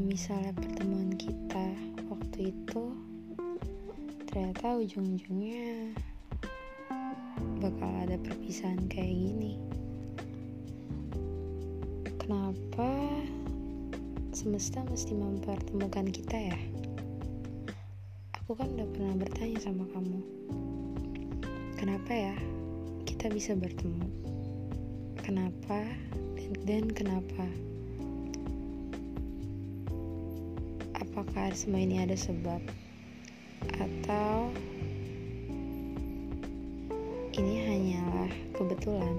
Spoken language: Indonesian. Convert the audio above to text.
misalnya pertemuan kita waktu itu ternyata ujung-ujungnya bakal ada perpisahan kayak gini. Kenapa semesta mesti mempertemukan kita ya? Aku kan udah pernah bertanya sama kamu. Kenapa ya kita bisa bertemu? Kenapa dan, dan kenapa? Apakah semua ini ada sebab atau ini hanyalah kebetulan.